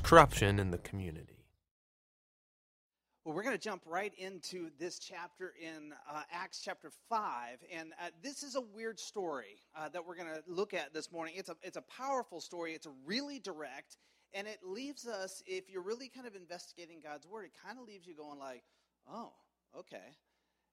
corruption in the community. Well, we're going to jump right into this chapter in uh, Acts chapter 5. And uh, this is a weird story uh, that we're going to look at this morning. It's a, it's a powerful story, it's really direct, and it leaves us, if you're really kind of investigating God's word, it kind of leaves you going like, oh, okay.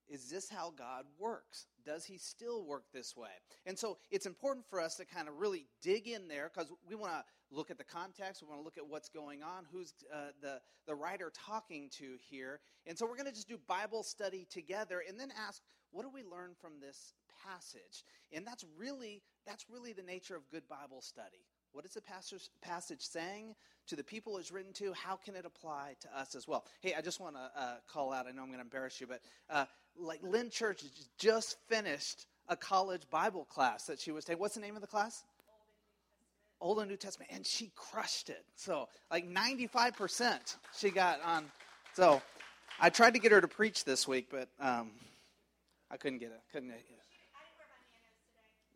Is this how God works? Does he still work this way? And so it's important for us to kind of really dig in there because we want to look at the context. We want to look at what's going on, who's uh, the, the writer talking to here. And so we're going to just do Bible study together and then ask, what do we learn from this passage? And that's really, that's really the nature of good Bible study. What is the passage, saying to the people it's written to? How can it apply to us as well? Hey, I just want to uh, call out, I know I'm going to embarrass you, but uh, like Lynn Church just finished a college Bible class that she was taking. What's the name of the class? Old and New Testament, and she crushed it. So, like 95% she got on. So, I tried to get her to preach this week, but um, I couldn't get it. Couldn't. Get it.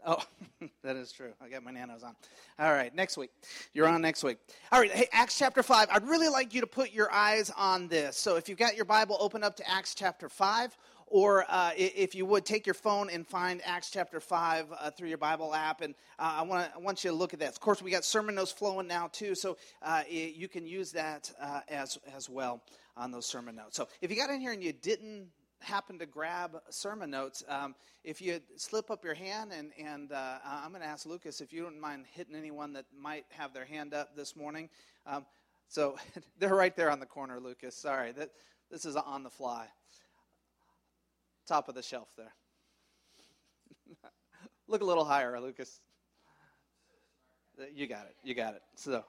Oh, that is true. I got my nanos on. All right, next week. You're on next week. All right, hey, Acts chapter 5. I'd really like you to put your eyes on this. So if you've got your Bible, open up to Acts chapter 5. Or uh, if you would, take your phone and find Acts chapter 5 uh, through your Bible app. And uh, I, wanna, I want you to look at that. Of course, we got sermon notes flowing now, too. So uh, you can use that uh, as, as well on those sermon notes. So if you got in here and you didn't happen to grab sermon notes, um, if you slip up your hand, and, and uh, I'm going to ask Lucas if you don't mind hitting anyone that might have their hand up this morning. Um, so they're right there on the corner, Lucas. Sorry, that, this is on the fly. Top of the shelf there. Look a little higher, Lucas. You got it. You got it. So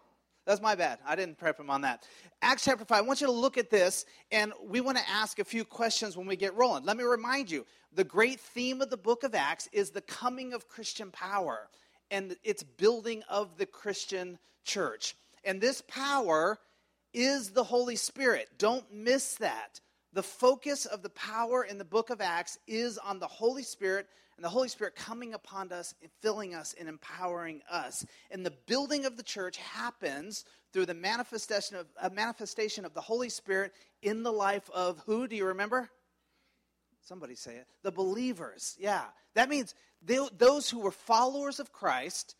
that's my bad. I didn't prep him on that. Acts chapter 5. I want you to look at this, and we want to ask a few questions when we get rolling. Let me remind you the great theme of the book of Acts is the coming of Christian power and its building of the Christian church. And this power is the Holy Spirit. Don't miss that. The focus of the power in the book of Acts is on the Holy Spirit and the Holy Spirit coming upon us and filling us and empowering us. And the building of the church happens through the manifestation of, a manifestation of the Holy Spirit in the life of who? Do you remember? Somebody say it. The believers. Yeah. That means they, those who were followers of Christ,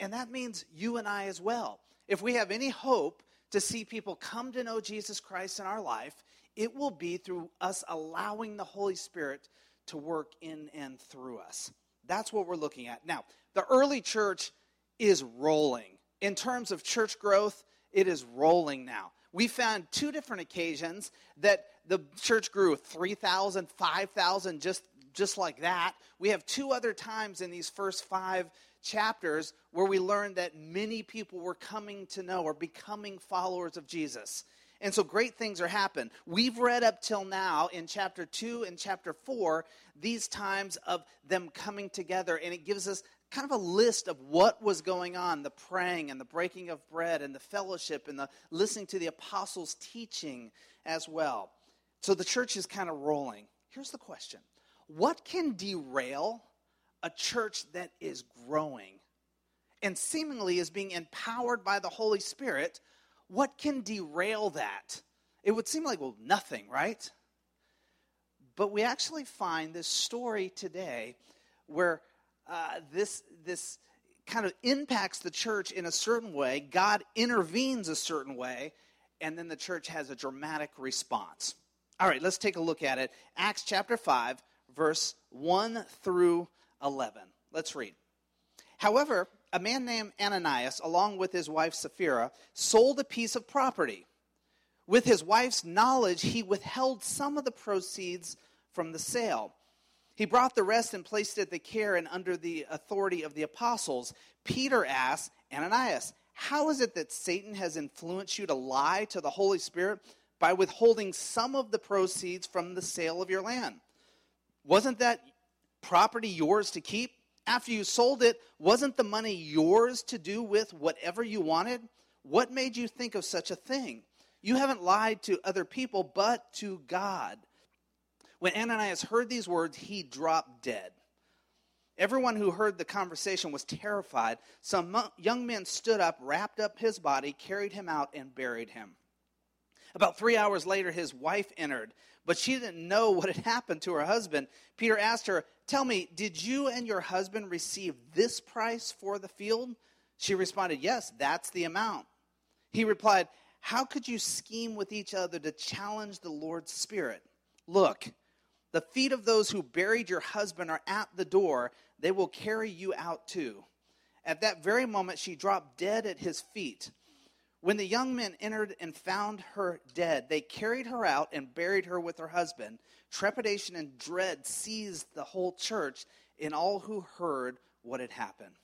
and that means you and I as well. If we have any hope to see people come to know Jesus Christ in our life, it will be through us allowing the Holy Spirit to work in and through us. That's what we're looking at. Now, the early church is rolling. In terms of church growth, it is rolling now. We found two different occasions that the church grew 3,000, 5,000, just, just like that. We have two other times in these first five chapters where we learned that many people were coming to know or becoming followers of Jesus. And so great things are happening. We've read up till now in chapter 2 and chapter 4 these times of them coming together, and it gives us kind of a list of what was going on the praying and the breaking of bread and the fellowship and the listening to the apostles' teaching as well. So the church is kind of rolling. Here's the question What can derail a church that is growing and seemingly is being empowered by the Holy Spirit? What can derail that? It would seem like, well, nothing, right? But we actually find this story today where uh, this, this kind of impacts the church in a certain way, God intervenes a certain way, and then the church has a dramatic response. All right, let's take a look at it. Acts chapter 5, verse 1 through 11. Let's read. However, a man named Ananias, along with his wife Sapphira, sold a piece of property. With his wife's knowledge, he withheld some of the proceeds from the sale. He brought the rest and placed it at the care and under the authority of the apostles. Peter asked Ananias, How is it that Satan has influenced you to lie to the Holy Spirit by withholding some of the proceeds from the sale of your land? Wasn't that property yours to keep? After you sold it, wasn't the money yours to do with whatever you wanted? What made you think of such a thing? You haven't lied to other people, but to God. When Ananias heard these words, he dropped dead. Everyone who heard the conversation was terrified. Some young men stood up, wrapped up his body, carried him out, and buried him. About three hours later, his wife entered, but she didn't know what had happened to her husband. Peter asked her, Tell me, did you and your husband receive this price for the field? She responded, Yes, that's the amount. He replied, How could you scheme with each other to challenge the Lord's Spirit? Look, the feet of those who buried your husband are at the door. They will carry you out too. At that very moment, she dropped dead at his feet. When the young men entered and found her dead, they carried her out and buried her with her husband. Trepidation and dread seized the whole church and all who heard what had happened.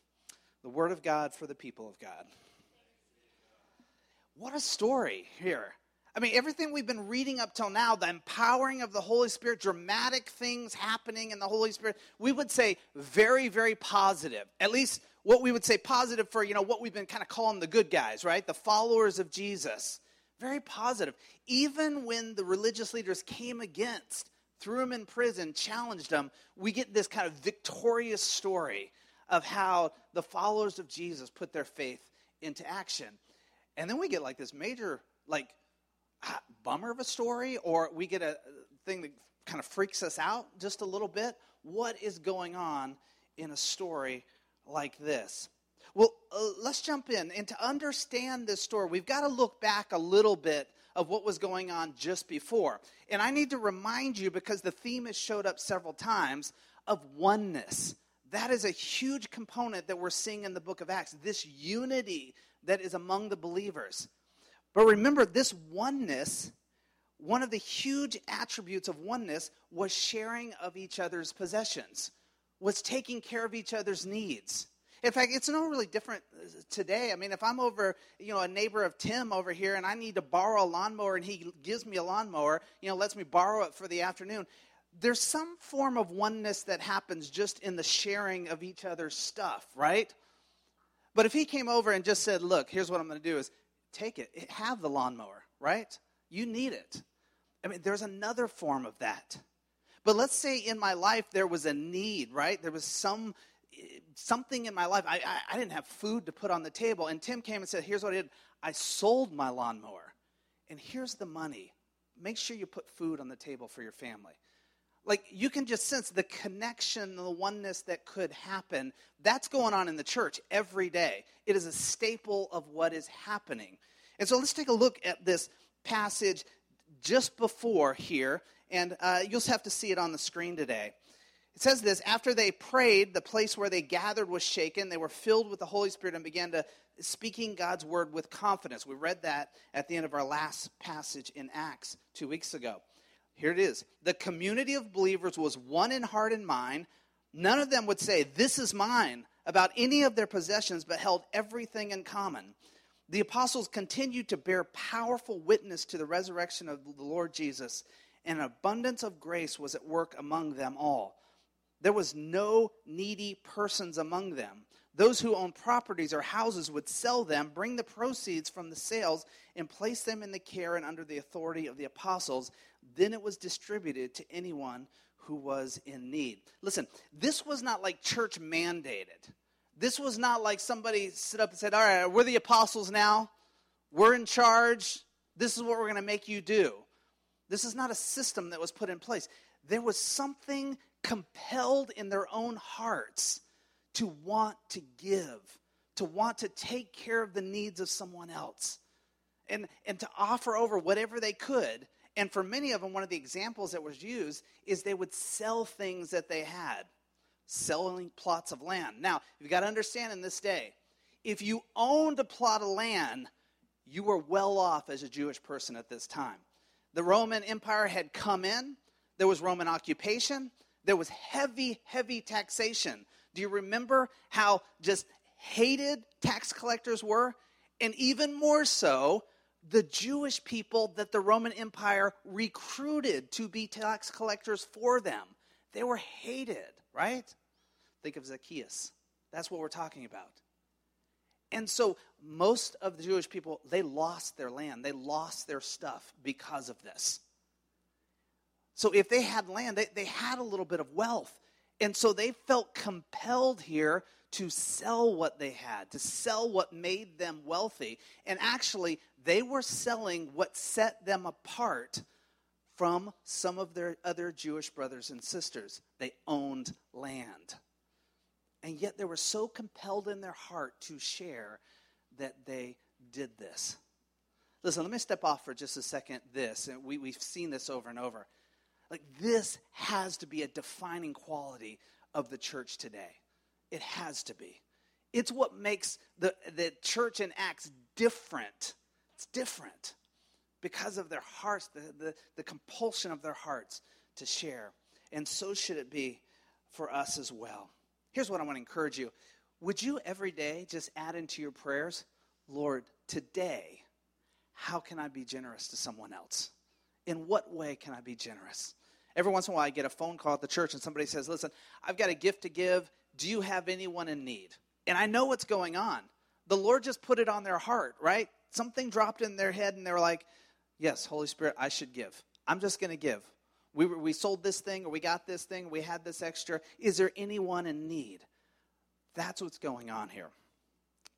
The word of God for the people of God. What a story here. I mean, everything we've been reading up till now, the empowering of the Holy Spirit, dramatic things happening in the Holy Spirit, we would say very, very positive. At least what we would say positive for, you know, what we've been kind of calling the good guys, right? The followers of Jesus. Very positive. Even when the religious leaders came against, threw him in prison, challenged him, we get this kind of victorious story of how the followers of Jesus put their faith into action. And then we get like this major, like, bummer of a story, or we get a thing that kind of freaks us out just a little bit. What is going on in a story like this? Well, uh, let's jump in. And to understand this story, we've got to look back a little bit of what was going on just before. And I need to remind you, because the theme has showed up several times, of oneness. That is a huge component that we're seeing in the book of Acts, this unity that is among the believers. But remember, this oneness, one of the huge attributes of oneness was sharing of each other's possessions, was taking care of each other's needs. In fact, it's no really different uh, today. I mean, if I'm over, you know, a neighbor of Tim over here and I need to borrow a lawnmower and he gives me a lawnmower, you know, lets me borrow it for the afternoon, there's some form of oneness that happens just in the sharing of each other's stuff, right? But if he came over and just said, look, here's what I'm going to do is take it. Have the lawnmower, right? You need it. I mean, there's another form of that. But let's say in my life there was a need, right? There was some something in my life. I, I, I, didn't have food to put on the table. And Tim came and said, Here's what I did I sold my lawnmower, and here's the money. Make sure you put food on the table for your family like you can just sense the connection the oneness that could happen. That's going on in the church every day. It is a staple of what is happening. And so let's take a look at this passage just before here and uh, you'll have to see it on the screen today. It says this after they prayed the place where they gathered was shaken. They were filled with the holy spirit and began to speaking god's word with confidence. We read that at the end of our last passage in acts two weeks ago here it is. The community of believers was one in heart and mind. None of them would say, This is mine, about any of their possessions, but held everything in common. The apostles continued to bear powerful witness to the resurrection of the Lord Jesus, and an abundance of grace was at work among them all. There was no needy persons among them. Those who owned properties or houses would sell them, bring the proceeds from the sales, and place them in the care and under the authority of the apostles. Then it was distributed to anyone who was in need. Listen, this was not like church mandated. This was not like somebody stood up and said, All right, we're the apostles now. We're in charge. This is what we're going to make you do. This is not a system that was put in place. There was something compelled in their own hearts to want to give, to want to take care of the needs of someone else, and, and to offer over whatever they could. And for many of them, one of the examples that was used is they would sell things that they had, selling plots of land. Now, you've got to understand in this day, if you owned a plot of land, you were well off as a Jewish person at this time. The Roman Empire had come in, there was Roman occupation, there was heavy, heavy taxation. Do you remember how just hated tax collectors were? And even more so, the Jewish people that the Roman Empire recruited to be tax collectors for them. They were hated, right? Think of Zacchaeus. That's what we're talking about. And so most of the Jewish people, they lost their land, they lost their stuff because of this. So if they had land, they, they had a little bit of wealth. And so they felt compelled here to sell what they had, to sell what made them wealthy. And actually, they were selling what set them apart from some of their other Jewish brothers and sisters. They owned land. And yet they were so compelled in their heart to share that they did this. Listen, let me step off for just a second. This, and we, we've seen this over and over. Like, this has to be a defining quality of the church today. It has to be. It's what makes the, the church in Acts different. It's different because of their hearts, the, the, the compulsion of their hearts to share. And so should it be for us as well. Here's what I want to encourage you Would you every day just add into your prayers, Lord, today, how can I be generous to someone else? In what way can I be generous? Every once in a while, I get a phone call at the church and somebody says, Listen, I've got a gift to give. Do you have anyone in need? And I know what's going on. The Lord just put it on their heart, right? Something dropped in their head and they were like, Yes, Holy Spirit, I should give. I'm just going to give. We, we sold this thing or we got this thing, we had this extra. Is there anyone in need? That's what's going on here.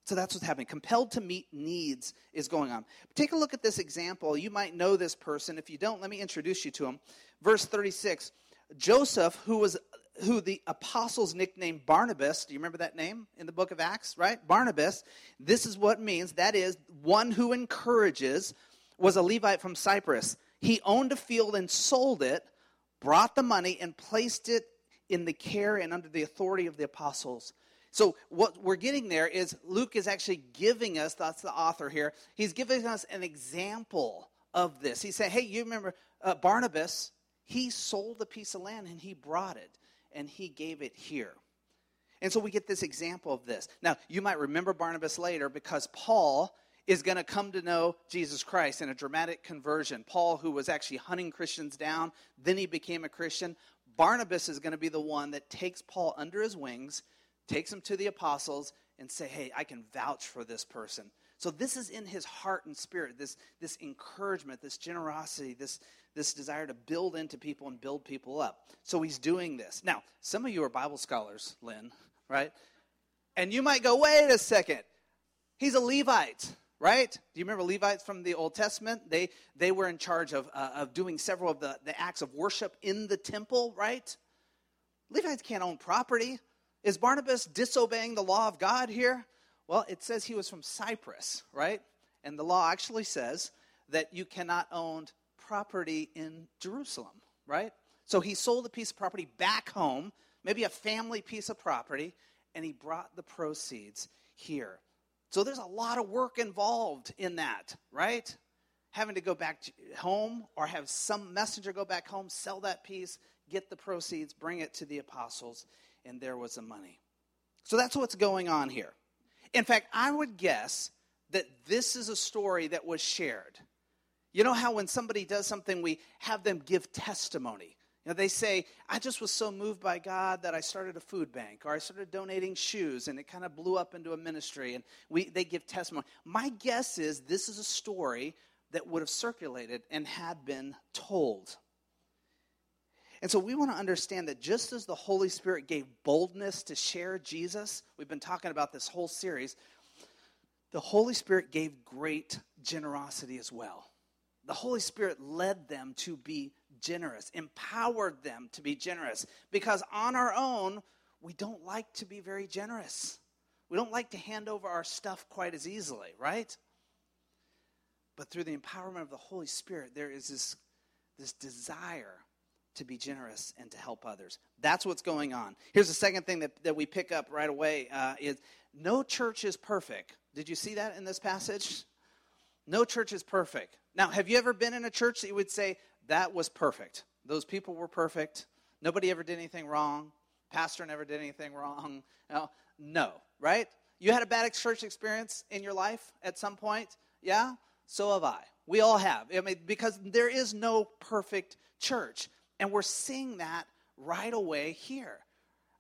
So that's what's happening. Compelled to meet needs is going on. Take a look at this example. You might know this person. If you don't, let me introduce you to him. Verse 36 Joseph, who was who the apostles nicknamed Barnabas. Do you remember that name in the book of Acts, right? Barnabas. This is what means. That is one who encourages, was a Levite from Cyprus. He owned a field and sold it, brought the money, and placed it in the care and under the authority of the apostles. So, what we're getting there is Luke is actually giving us, that's the author here, he's giving us an example of this. He said, Hey, you remember uh, Barnabas? He sold a piece of land and he brought it and he gave it here. And so we get this example of this. Now, you might remember Barnabas later because Paul is going to come to know Jesus Christ in a dramatic conversion. Paul, who was actually hunting Christians down, then he became a Christian. Barnabas is going to be the one that takes Paul under his wings takes him to the apostles and say, hey, I can vouch for this person. So this is in his heart and spirit, this, this encouragement, this generosity, this, this desire to build into people and build people up. So he's doing this. Now, some of you are Bible scholars, Lynn, right? And you might go, wait a second. He's a Levite, right? Do you remember Levites from the Old Testament? They, they were in charge of, uh, of doing several of the, the acts of worship in the temple, right? Levites can't own property. Is Barnabas disobeying the law of God here? Well, it says he was from Cyprus, right? And the law actually says that you cannot own property in Jerusalem, right? So he sold a piece of property back home, maybe a family piece of property, and he brought the proceeds here. So there's a lot of work involved in that, right? Having to go back home or have some messenger go back home, sell that piece, get the proceeds, bring it to the apostles and there was the money. So that's what's going on here. In fact, I would guess that this is a story that was shared. You know how when somebody does something, we have them give testimony. You know, they say, I just was so moved by God that I started a food bank or I started donating shoes and it kind of blew up into a ministry and we, they give testimony. My guess is this is a story that would have circulated and had been told. And so we want to understand that just as the Holy Spirit gave boldness to share Jesus, we've been talking about this whole series, the Holy Spirit gave great generosity as well. The Holy Spirit led them to be generous, empowered them to be generous, because on our own, we don't like to be very generous. We don't like to hand over our stuff quite as easily, right? But through the empowerment of the Holy Spirit, there is this, this desire to be generous and to help others. That's what's going on. Here's the second thing that, that we pick up right away uh, is no church is perfect. Did you see that in this passage? No church is perfect. Now, have you ever been in a church that you would say, that was perfect? Those people were perfect. Nobody ever did anything wrong. Pastor never did anything wrong. No, no right? You had a bad church experience in your life at some point? Yeah? So have I. We all have. I mean, because there is no perfect church. And we're seeing that right away here.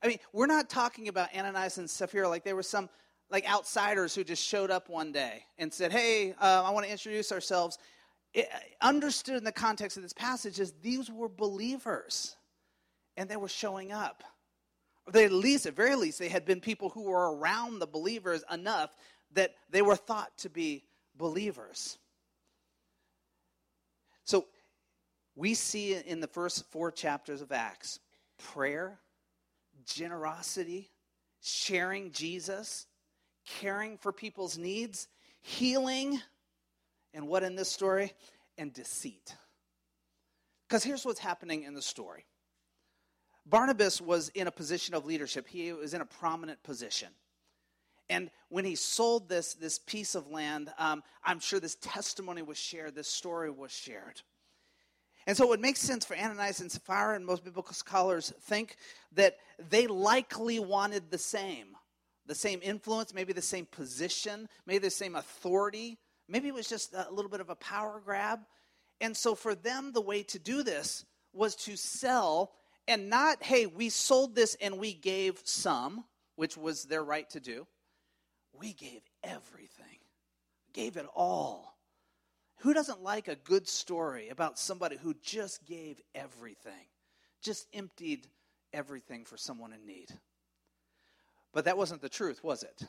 I mean, we're not talking about Ananias and Sapphira like they were some like outsiders who just showed up one day and said, "Hey, uh, I want to introduce ourselves." It, understood in the context of this passage is these were believers, and they were showing up. Or they at least, at very least, they had been people who were around the believers enough that they were thought to be believers. So we see in the first four chapters of Acts prayer, generosity, sharing Jesus, caring for people's needs, healing, and what in this story? And deceit. Because here's what's happening in the story Barnabas was in a position of leadership, he was in a prominent position. And when he sold this, this piece of land, um, I'm sure this testimony was shared, this story was shared. And so it makes sense for Ananias and Sapphira, and most biblical scholars think that they likely wanted the same the same influence, maybe the same position, maybe the same authority. Maybe it was just a little bit of a power grab. And so for them, the way to do this was to sell and not, hey, we sold this and we gave some, which was their right to do. We gave everything, gave it all. Who doesn't like a good story about somebody who just gave everything, just emptied everything for someone in need? But that wasn't the truth, was it?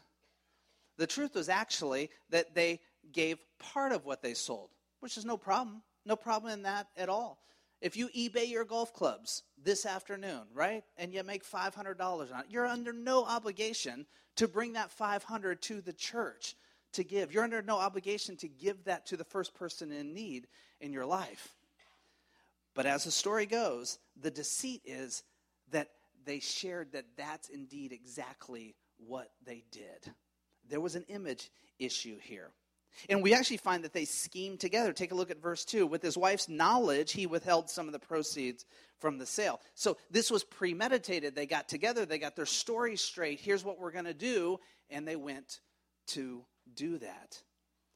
The truth was actually that they gave part of what they sold, which is no problem. No problem in that at all. If you eBay your golf clubs this afternoon, right, and you make $500 on it, you're under no obligation to bring that 500 to the church to give. You're under no obligation to give that to the first person in need in your life. But as the story goes, the deceit is that they shared that that's indeed exactly what they did. There was an image issue here. And we actually find that they schemed together. Take a look at verse 2. With his wife's knowledge, he withheld some of the proceeds from the sale. So this was premeditated. They got together, they got their story straight. Here's what we're going to do. And they went to do that.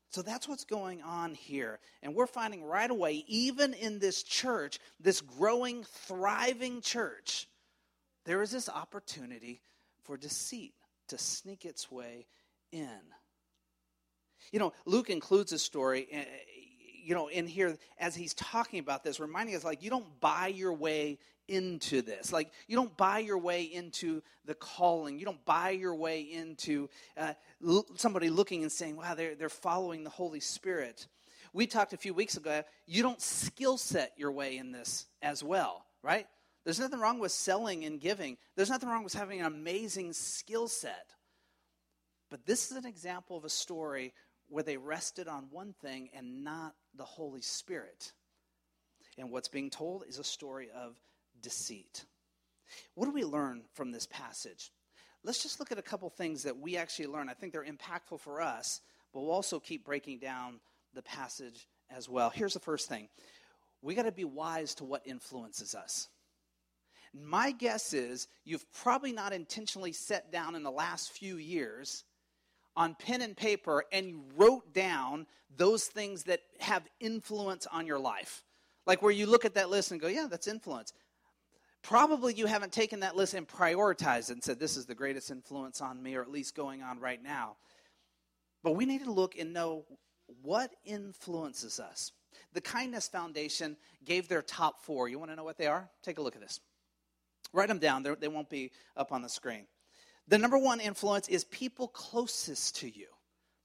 So that's what's going on here. And we're finding right away, even in this church, this growing, thriving church, there is this opportunity for deceit to sneak its way in. You know, Luke includes a story, eh, you know, in here as he's talking about this, reminding us like, you don't buy your way into this. Like, you don't buy your way into the calling. You don't buy your way into uh, l- somebody looking and saying, wow, they're, they're following the Holy Spirit. We talked a few weeks ago, you don't skill set your way in this as well, right? There's nothing wrong with selling and giving. There's nothing wrong with having an amazing skill set. But this is an example of a story where they rested on one thing and not the Holy Spirit. And what's being told is a story of deceit. What do we learn from this passage? Let's just look at a couple things that we actually learn. I think they're impactful for us, but we'll also keep breaking down the passage as well. Here's the first thing we got to be wise to what influences us. My guess is you've probably not intentionally sat down in the last few years on pen and paper and you wrote down those things that have influence on your life. Like where you look at that list and go, yeah, that's influence. Probably you haven't taken that list and prioritized it and said, this is the greatest influence on me, or at least going on right now. But we need to look and know what influences us. The Kindness Foundation gave their top four. You want to know what they are? Take a look at this. Write them down, They're, they will not be up on the screen. The number one influence is people closest to you.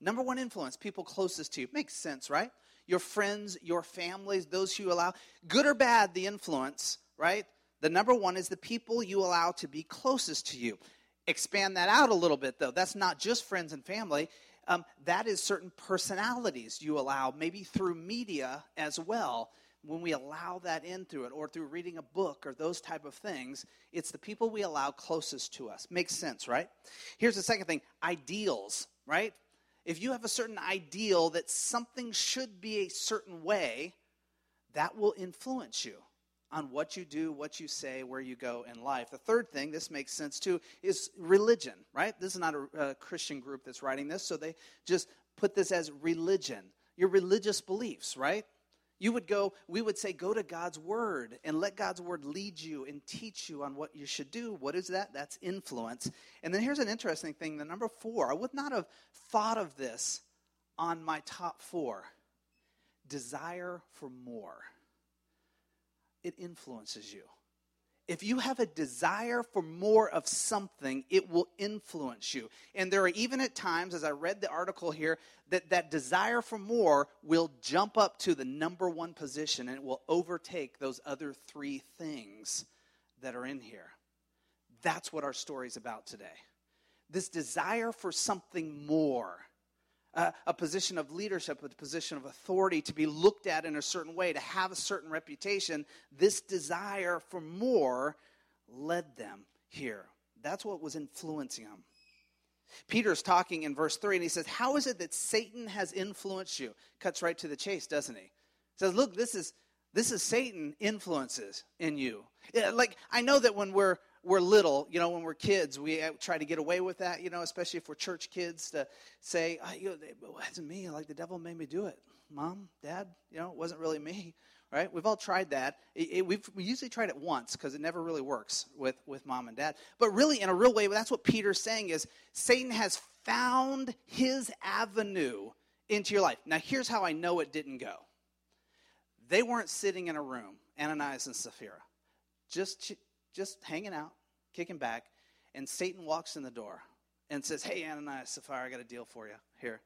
Number one influence, people closest to you. Makes sense, right? Your friends, your families, those who you allow. Good or bad, the influence, right? The number one is the people you allow to be closest to you. Expand that out a little bit, though. That's not just friends and family. Um, that is certain personalities you allow, maybe through media as well when we allow that in through it or through reading a book or those type of things it's the people we allow closest to us makes sense right here's the second thing ideals right if you have a certain ideal that something should be a certain way that will influence you on what you do what you say where you go in life the third thing this makes sense too is religion right this is not a, a christian group that's writing this so they just put this as religion your religious beliefs right you would go, we would say, go to God's Word and let God's Word lead you and teach you on what you should do. What is that? That's influence. And then here's an interesting thing the number four, I would not have thought of this on my top four desire for more. It influences you. if you have a desire for more of something, it will influence you. And there are even at times, as I read the article here, that that desire for more will jump up to the number one position and it will overtake those other three things that are in here. That's what our story is about today. This desire for something more. Uh, a position of leadership, a position of authority, to be looked at in a certain way, to have a certain reputation, this desire for more led them here. That's what was influencing them. Peter's talking in verse 3, and he says, How is it that Satan has influenced you? Cuts right to the chase, doesn't he? Says, Look, this is this is Satan influences in you. Like I know that when we're we're little, you know, when we're kids, we uh, try to get away with that, you know, especially if we're church kids to say, oh, you know, it wasn't me, like the devil made me do it. Mom, dad, you know, it wasn't really me, right? We've all tried that. It, it, we've we usually tried it once because it never really works with, with mom and dad. But really, in a real way, that's what Peter's saying is Satan has found his avenue into your life. Now, here's how I know it didn't go. They weren't sitting in a room, Ananias and Sapphira, just just hanging out, kicking back, and Satan walks in the door and says, Hey, Ananias, Sapphira, I got a deal for you here.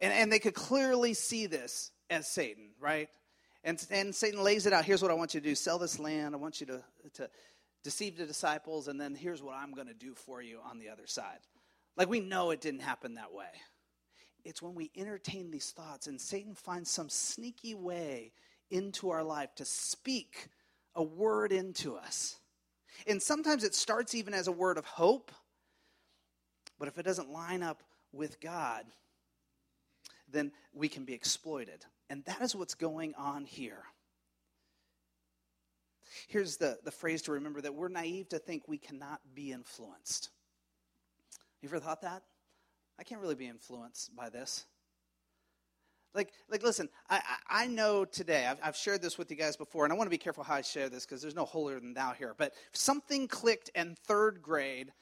And, and they could clearly see this as Satan, right? And, and Satan lays it out. Here's what I want you to do sell this land. I want you to, to deceive the disciples, and then here's what I'm going to do for you on the other side. Like we know it didn't happen that way. It's when we entertain these thoughts and Satan finds some sneaky way into our life to speak a word into us. And sometimes it starts even as a word of hope, but if it doesn't line up with God, then we can be exploited. And that is what's going on here. Here's the, the phrase to remember that we're naive to think we cannot be influenced. You ever thought that? I can't really be influenced by this. Like, like listen, I, I know today, I've, I've shared this with you guys before, and I want to be careful how I share this because there's no holier than thou here. But something clicked in third grade.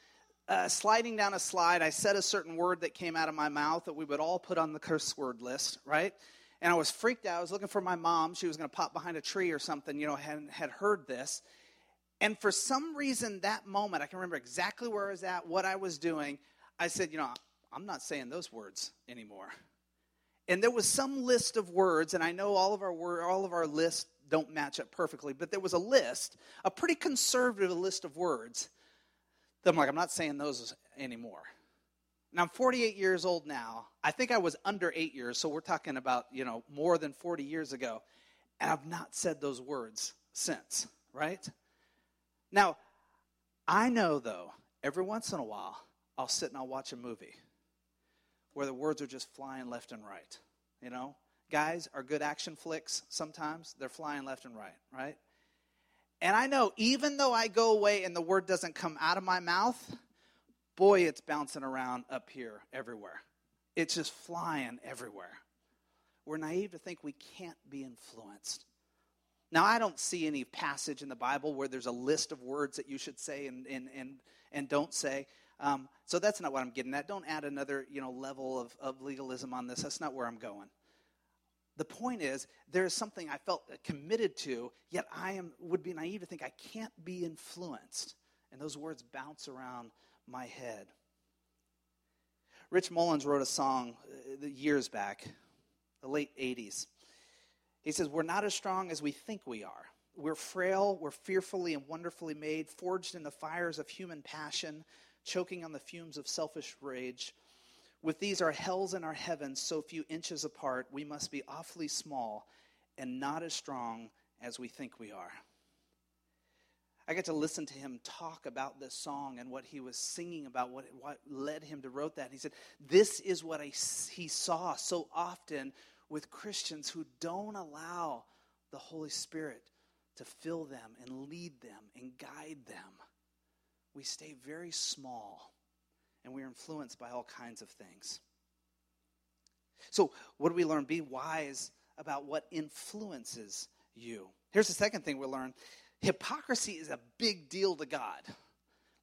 Uh, sliding down a slide, I said a certain word that came out of my mouth that we would all put on the curse word list, right? And I was freaked out. I was looking for my mom. She was going to pop behind a tree or something, you know, had, had heard this. And for some reason, that moment, I can remember exactly where I was at, what I was doing. I said, you know, I'm not saying those words anymore and there was some list of words, and I know all of our word, all of our lists don't match up perfectly, but there was a list, a pretty conservative list of words. That I'm like, I'm not saying those anymore. Now I'm 48 years old now. I think I was under eight years, so we're talking about you know more than 40 years ago, and I've not said those words since. Right? Now, I know though, every once in a while, I'll sit and I'll watch a movie where the words are just flying left and right. You know, guys are good action flicks sometimes, they're flying left and right, right? And I know even though I go away and the word doesn't come out of my mouth, boy, it's bouncing around up here everywhere. It's just flying everywhere. We're naive to think we can't be influenced. Now, I don't see any passage in the Bible where there's a list of words that you should say and, and, and, and don't say. Um, so that's not what I'm getting at. Don't add another you know level of, of legalism on this. That's not where I'm going. The point is, there is something I felt committed to, yet I am would be naive to think I can't be influenced. And those words bounce around my head. Rich Mullins wrote a song uh, years back, the late 80s. He says, We're not as strong as we think we are. We're frail, we're fearfully and wonderfully made, forged in the fires of human passion, choking on the fumes of selfish rage. With these our hells and our heavens so few inches apart, we must be awfully small and not as strong as we think we are. I got to listen to him talk about this song and what he was singing about, what, what led him to wrote that. He said, This is what I, he saw so often with Christians who don't allow the Holy Spirit to fill them and lead them and guide them we stay very small and we're influenced by all kinds of things. So, what do we learn? Be wise about what influences you. Here's the second thing we learn hypocrisy is a big deal to God.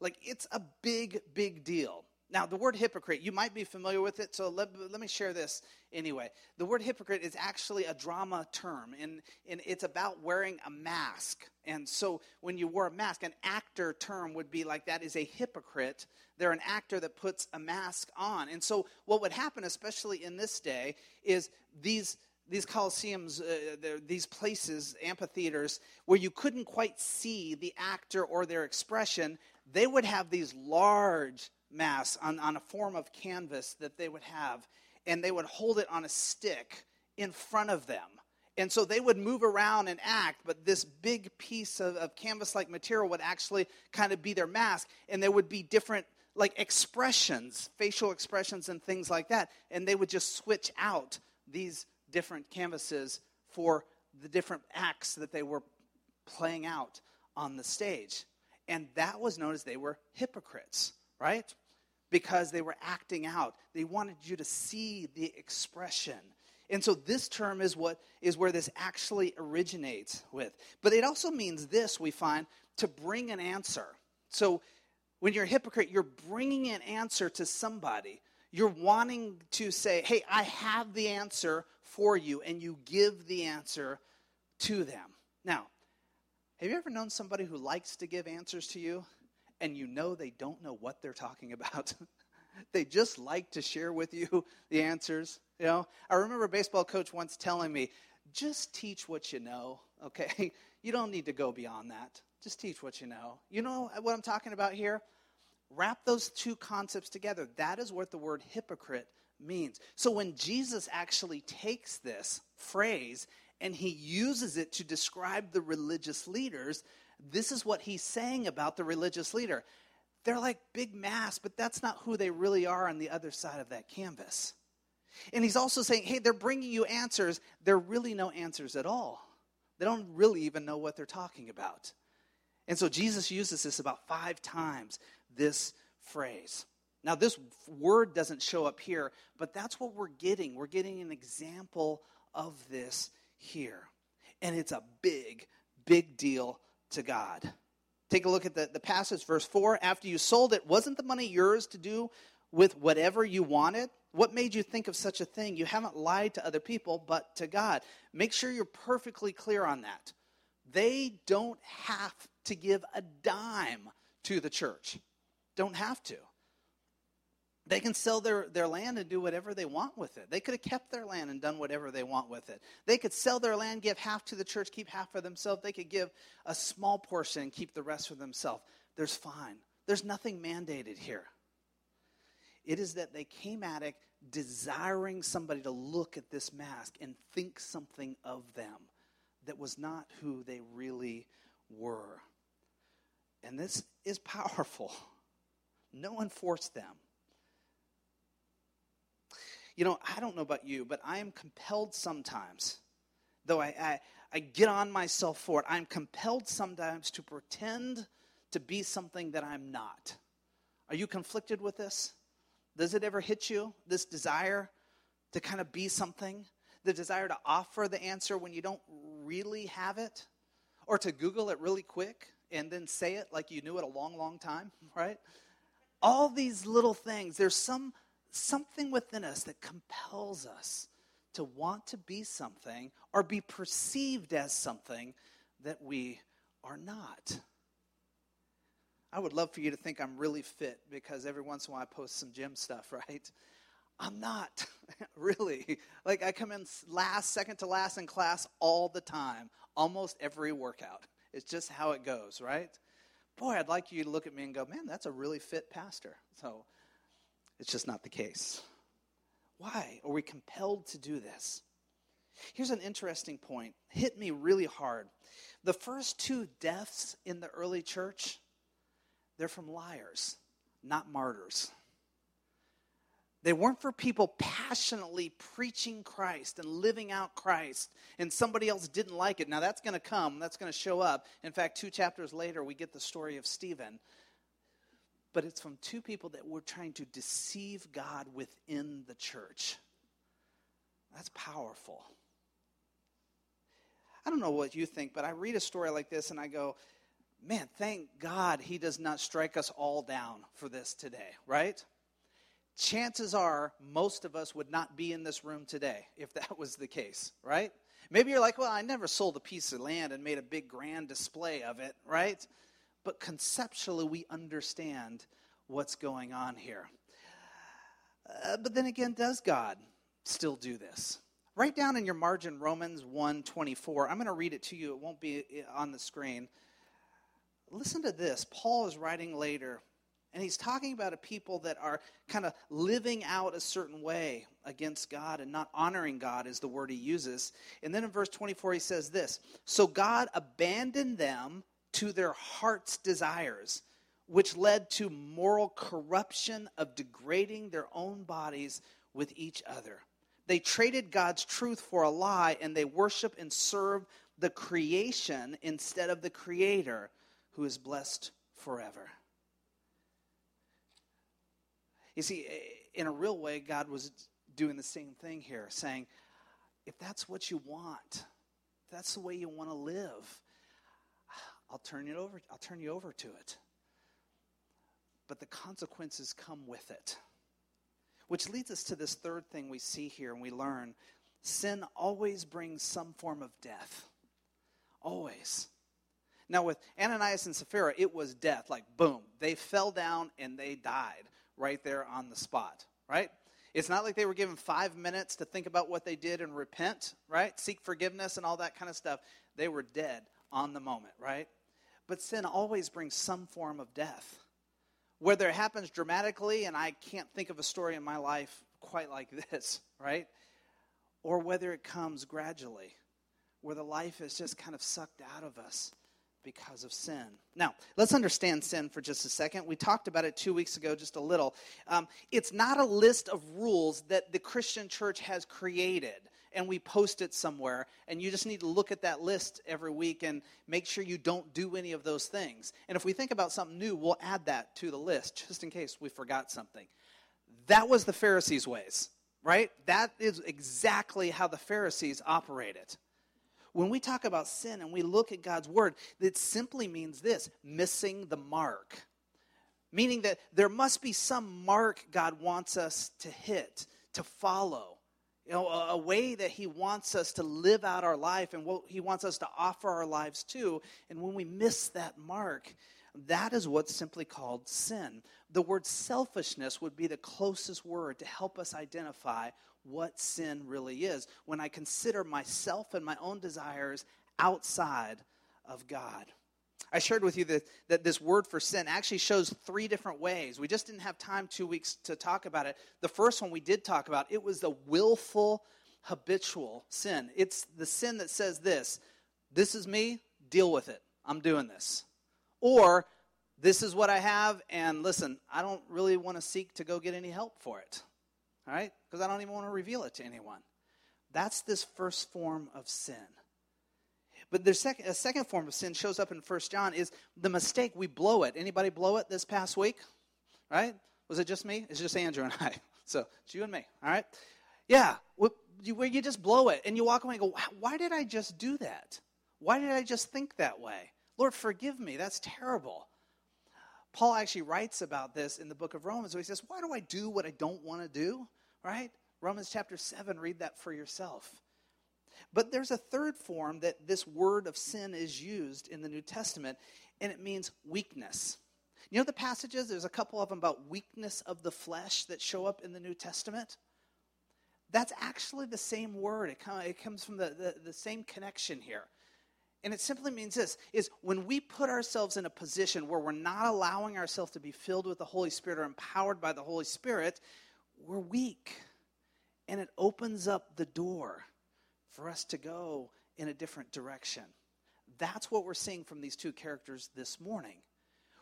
Like, it's a big, big deal. Now, the word hypocrite, you might be familiar with it, so let, let me share this anyway. The word hypocrite is actually a drama term, and, and it's about wearing a mask. And so when you wear a mask, an actor term would be like that is a hypocrite. They're an actor that puts a mask on. And so what would happen, especially in this day, is these these coliseums, uh, these places, amphitheaters, where you couldn't quite see the actor or their expression, they would have these large masks on, on a form of canvas that they would have, and they would hold it on a stick in front of them. And so they would move around and act, but this big piece of, of canvas like material would actually kind of be their mask, and there would be different like expressions, facial expressions, and things like that. And they would just switch out these different canvases for the different acts that they were playing out on the stage. And that was known as they were hypocrites, right? Because they were acting out. They wanted you to see the expression. And so this term is what is where this actually originates with. But it also means this, we find, to bring an answer. So when you're a hypocrite, you're bringing an answer to somebody. You're wanting to say, hey, I have the answer for you, and you give the answer to them. Now, have you ever known somebody who likes to give answers to you, and you know they don't know what they're talking about? they just like to share with you the answers. You know, I remember a baseball coach once telling me, just teach what you know, okay? You don't need to go beyond that. Just teach what you know. You know what I'm talking about here? Wrap those two concepts together. That is what the word hypocrite means. So when Jesus actually takes this phrase and he uses it to describe the religious leaders, this is what he's saying about the religious leader. They're like big masks, but that's not who they really are on the other side of that canvas. And he's also saying, hey, they're bringing you answers. They're really no answers at all. They don't really even know what they're talking about. And so Jesus uses this about five times, this phrase. Now, this word doesn't show up here, but that's what we're getting. We're getting an example of this here. And it's a big, big deal to God. Take a look at the, the passage, verse 4. After you sold it, wasn't the money yours to do with whatever you wanted? What made you think of such a thing? You haven't lied to other people, but to God. Make sure you're perfectly clear on that. They don't have to give a dime to the church. Don't have to. They can sell their, their land and do whatever they want with it. They could have kept their land and done whatever they want with it. They could sell their land, give half to the church, keep half for themselves. They could give a small portion and keep the rest for themselves. There's fine. There's nothing mandated here. It is that they came at it desiring somebody to look at this mask and think something of them that was not who they really were. And this is powerful. No one forced them. You know, I don't know about you, but I am compelled sometimes, though I, I, I get on myself for it, I'm compelled sometimes to pretend to be something that I'm not. Are you conflicted with this? Does it ever hit you, this desire to kind of be something? The desire to offer the answer when you don't really have it? Or to Google it really quick and then say it like you knew it a long, long time, right? All these little things, there's some something within us that compels us to want to be something or be perceived as something that we are not. I would love for you to think I'm really fit because every once in a while I post some gym stuff, right? I'm not, really. Like, I come in last, second to last in class all the time, almost every workout. It's just how it goes, right? Boy, I'd like you to look at me and go, man, that's a really fit pastor. So, it's just not the case. Why are we compelled to do this? Here's an interesting point. Hit me really hard. The first two deaths in the early church, they're from liars, not martyrs. They weren't for people passionately preaching Christ and living out Christ, and somebody else didn't like it. Now, that's going to come, that's going to show up. In fact, two chapters later, we get the story of Stephen but it's from two people that were trying to deceive God within the church. That's powerful. I don't know what you think, but I read a story like this and I go, man, thank God he does not strike us all down for this today, right? chances are most of us would not be in this room today if that was the case, right? Maybe you're like, well, I never sold a piece of land and made a big grand display of it, right? But conceptually, we understand what's going on here. Uh, but then again, does God still do this? Write down in your margin Romans 1:24. I'm going to read it to you. It won't be uh, on the screen. Listen to this. Paul is writing later, and he's talking about a people that are kind of living out a certain way against God and not honoring God, is the word he uses. And then in verse 24, he says this So God abandoned them to their heart's desires, which led to moral corruption of degrading their own bodies with each other. They traded God's truth for a lie, and they worship and serve the creation instead of the Creator, who is blessed forever. You see, in a real way, God was doing the same thing here, saying, if that's what you want, that's the way you want to live, I'll turn it over, I'll turn you over to it. But the consequences come with it. Which leads us to this third thing we see here and we learn sin always brings some form of death. Always. Now, with Ananias and Sapphira, it was death. Like, boom, they fell down and they died right there on the spot, right? It's not like they were given five minutes to think about what they did and repent, right? Seek forgiveness and all that kind of stuff. They were dead on the moment, right? But sin always brings some form of death whether it happens dramatically, and I can't think of a story in my life quite like this, right? Or whether it comes gradually, where the life is just kind of sucked out of us because of sin. Now, let's understand sin for just a second. We talked about it two weeks ago, just a little. Um, it's not a list of rules that the Christian church has created and we post it somewhere. And you just need to look at that list every week and make sure you don't do any of those things. And if we think about something new, we'll add that to the list just in case we forgot something. That was the Pharisees' ways, right? That is exactly how the Pharisees operated. When we talk about sin and we look at God's word, it simply means this missing the mark. Meaning that there must be some mark God wants us to hit, to follow you know, a, a, way that He wants us to live out our life and what He wants us to offer our lives to. And when we miss that mark, that is what's simply called sin. The word selfishness would be the closest word to help us identify what sin really is when I consider myself and my own desires outside of God. I shared with you that, that this word for sin actually shows three different ways. We just didn't have time two weeks to talk about it. The first one we did talk about, it was the willful, habitual sin. It's the sin that says this this is me, deal with it. I'm doing this. Or this is what I have, and listen, I don't really want to seek to go get any help for it. All right? Because I don't even want to reveal it to anyone. That's this first form of sin. But there's second, a second form of sin shows up in First John is the mistake. We blow it. Anybody blow it this past week? Right? Was it just me? It's just Andrew and I. So it's you and me. All right? Yeah. Where you just blow it and you walk away and go, why did I just do that? Why did I just think that way? Lord, forgive me. That's terrible. Paul actually writes about this in the book of Romans he says, Why do I do what I don't want to do? Right? Romans chapter 7, read that for yourself. But there's a third form that this word of sin is used in the New Testament, and it means weakness. You know the passages? There's a couple of them about weakness of the flesh that show up in the New Testament. That's actually the same word. It, it comes from the, the, the same connection here. And it simply means this is when we put ourselves in a position where we're not allowing ourselves to be filled with the Holy Spirit or empowered by the Holy Spirit, we're weak. And it opens up the door for us to go in a different direction. That's what we're seeing from these two characters this morning.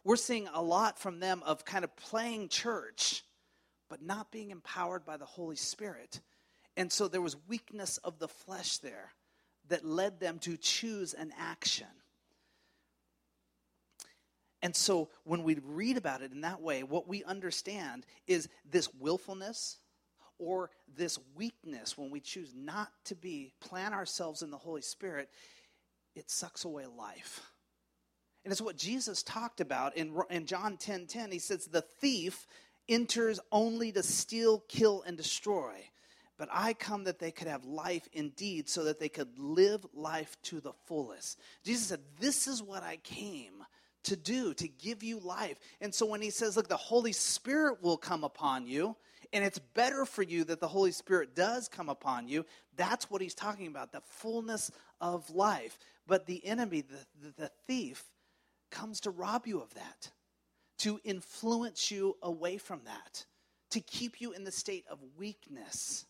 We're seeing a lot from them of kind of playing church, but not being empowered by the Holy Spirit. And so there was weakness of the flesh there that led them to choose an action. And so when we read about it in that way, what we understand is this willfulness, or this weakness when we choose not to be, plant ourselves in the Holy Spirit, it sucks away life. And it's what Jesus talked about in, in John 10 10. He says, The thief enters only to steal, kill, and destroy. But I come that they could have life indeed, so that they could live life to the fullest. Jesus said, This is what I came to do, to give you life. And so when he says, Look, the Holy Spirit will come upon you, and it's better for you that the Holy Spirit does come upon you, that's what he's talking about, the fullness of life. But the enemy, the, the, thief, comes to rob you of that, to influence you away from that, to keep you in the state of weakness.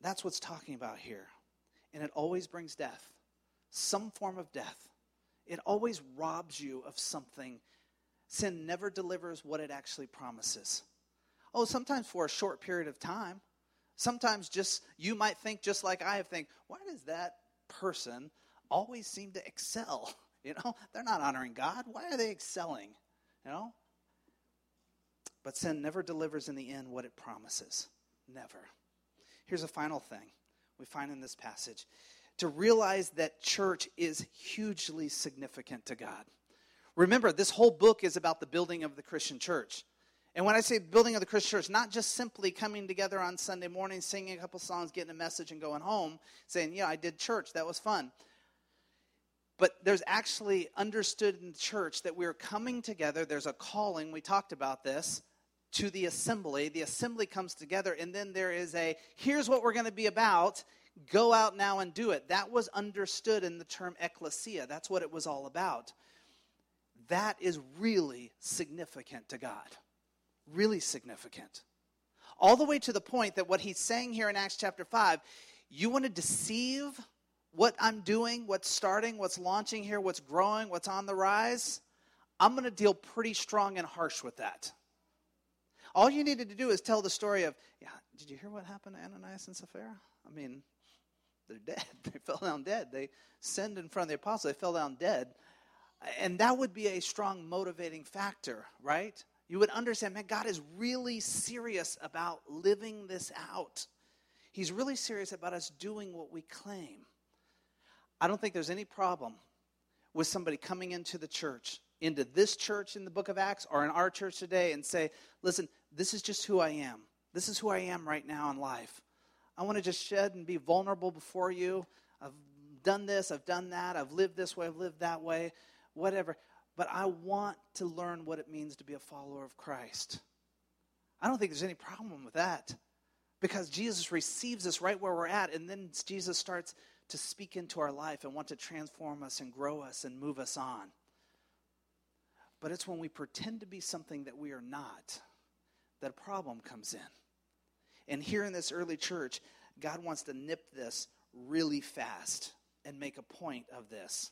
That's what's talking about here. And it always brings death, some form of death. It always robs you of something. Sin never delivers what it actually promises. Oh, sometimes for a short period of time. Sometimes just you might think just like I have think, why does that person always seem to excel? You know, they're not honoring God. Why are they excelling? You know? But sin never delivers in the end what it promises. Never. Here's a final thing we find in this passage to realize that church is hugely significant to God. Remember, this whole book is about the building of the Christian church. And when I say building of the Christian church, not just simply coming together on Sunday morning, singing a couple songs, getting a message, and going home, saying, Yeah, I did church, that was fun. But there's actually understood in the church that we're coming together. There's a calling, we talked about this, to the assembly. The assembly comes together, and then there is a here's what we're going to be about. Go out now and do it. That was understood in the term ecclesia. That's what it was all about. That is really significant to God. Really significant. All the way to the point that what he's saying here in Acts chapter 5, you want to deceive what I'm doing, what's starting, what's launching here, what's growing, what's on the rise, I'm going to deal pretty strong and harsh with that. All you needed to do is tell the story of, yeah, did you hear what happened to Ananias and Sapphira? I mean, they're dead. They fell down dead. They sinned in front of the apostle. They fell down dead. And that would be a strong motivating factor, right? You would understand, man, God is really serious about living this out. He's really serious about us doing what we claim. I don't think there's any problem with somebody coming into the church, into this church in the book of Acts or in our church today, and say, listen, this is just who I am. This is who I am right now in life. I want to just shed and be vulnerable before you. I've done this, I've done that, I've lived this way, I've lived that way, whatever. But I want to learn what it means to be a follower of Christ. I don't think there's any problem with that because Jesus receives us right where we're at, and then Jesus starts to speak into our life and want to transform us and grow us and move us on. But it's when we pretend to be something that we are not that a problem comes in. And here in this early church, God wants to nip this really fast and make a point of this.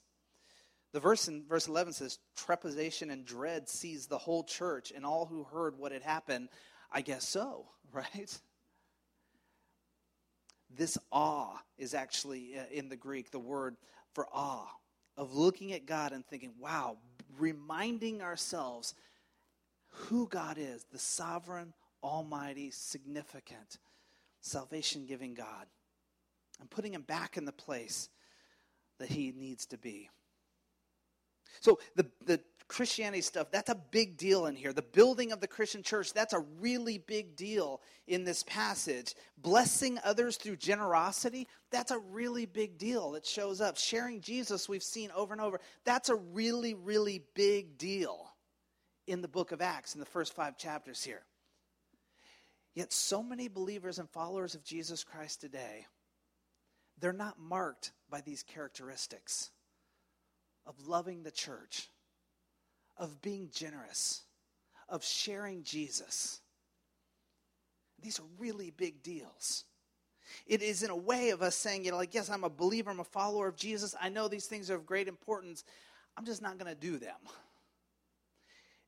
The verse in verse 11 says, Trepidation and dread seized the whole church and all who heard what had happened. I guess so, right? This awe is actually uh, in the Greek, the word for awe, of looking at God and thinking, wow, reminding ourselves who God is, the sovereign, almighty, significant, salvation giving God, and putting him back in the place that he needs to be. So the, the Christianity stuff, that's a big deal in here. The building of the Christian church, that's a really big deal in this passage. Blessing others through generosity, that's a really big deal. It shows up. Sharing Jesus, we've seen over and over, that's a really, really big deal in the book of Acts, in the first five chapters here. Yet, so many believers and followers of Jesus Christ today, they're not marked by these characteristics of loving the church of being generous, of sharing Jesus. These are really big deals. It is in a way of us saying, you know, like, yes, I'm a believer, I'm a follower of Jesus. I know these things are of great importance. I'm just not going to do them.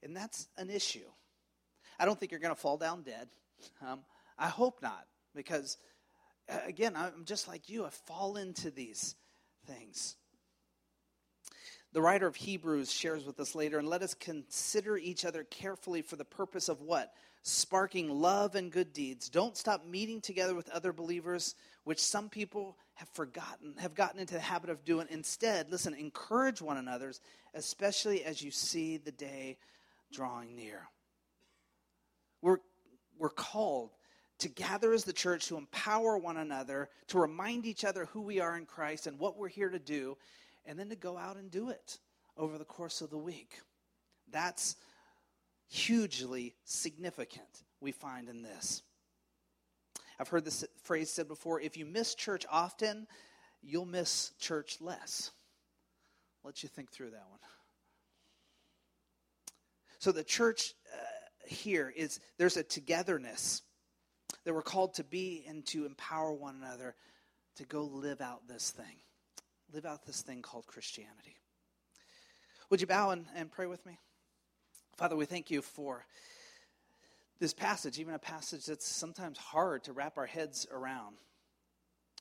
And that's an issue. I don't think you're going to fall down dead. Um, I hope not, because, again, I'm just like you. I fall into these things. The writer of Hebrews shares with us later, and let us consider each other carefully for the purpose of what? Sparking love and good deeds. Don't stop meeting together with other believers, which some people have forgotten, have gotten into the habit of doing. Instead, listen, encourage one another, especially as you see the day drawing near. We're, we're called to gather as the church to empower one another, to remind each other who we are in Christ and what we're here to do, and then to go out and do it over the course of the week. That's hugely significant, we find in this. I've heard this phrase said before if you miss church often, you'll miss church less. I'll let you think through that one. So the church uh, here is there's a togetherness that we're called to be and to empower one another to go live out this thing. Live out this thing called Christianity. Would you bow and, and pray with me? Father, we thank you for this passage, even a passage that's sometimes hard to wrap our heads around.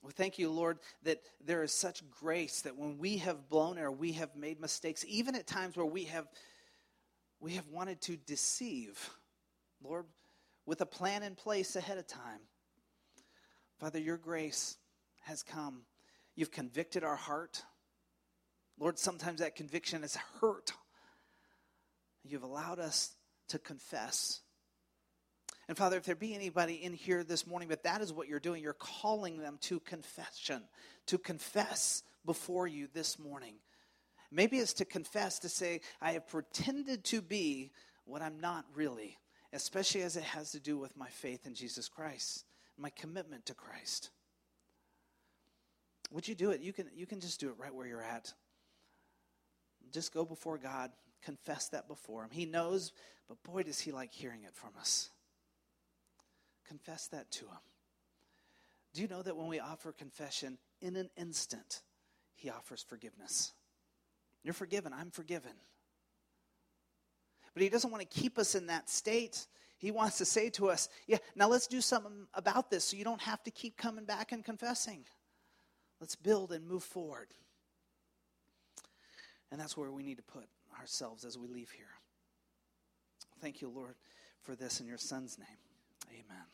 We thank you, Lord, that there is such grace that when we have blown or we have made mistakes, even at times where we have we have wanted to deceive, Lord, with a plan in place ahead of time. Father, your grace has come. You've convicted our heart. Lord, sometimes that conviction has hurt. You've allowed us to confess. And Father, if there be anybody in here this morning, but that is what you're doing, you're calling them to confession, to confess before you this morning. Maybe it's to confess, to say, I have pretended to be what I'm not really, especially as it has to do with my faith in Jesus Christ, my commitment to Christ. Would you do it? You can, you can just do it right where you're at. Just go before God, confess that before Him. He knows, but boy, does He like hearing it from us. Confess that to Him. Do you know that when we offer confession, in an instant, He offers forgiveness? You're forgiven. I'm forgiven. But he doesn't want to keep us in that state. He wants to say to us, yeah, now let's do something about this so you don't have to keep coming back and confessing. Let's build and move forward. And that's where we need to put ourselves as we leave here. Thank you, Lord, for this in your Son's name. Amen.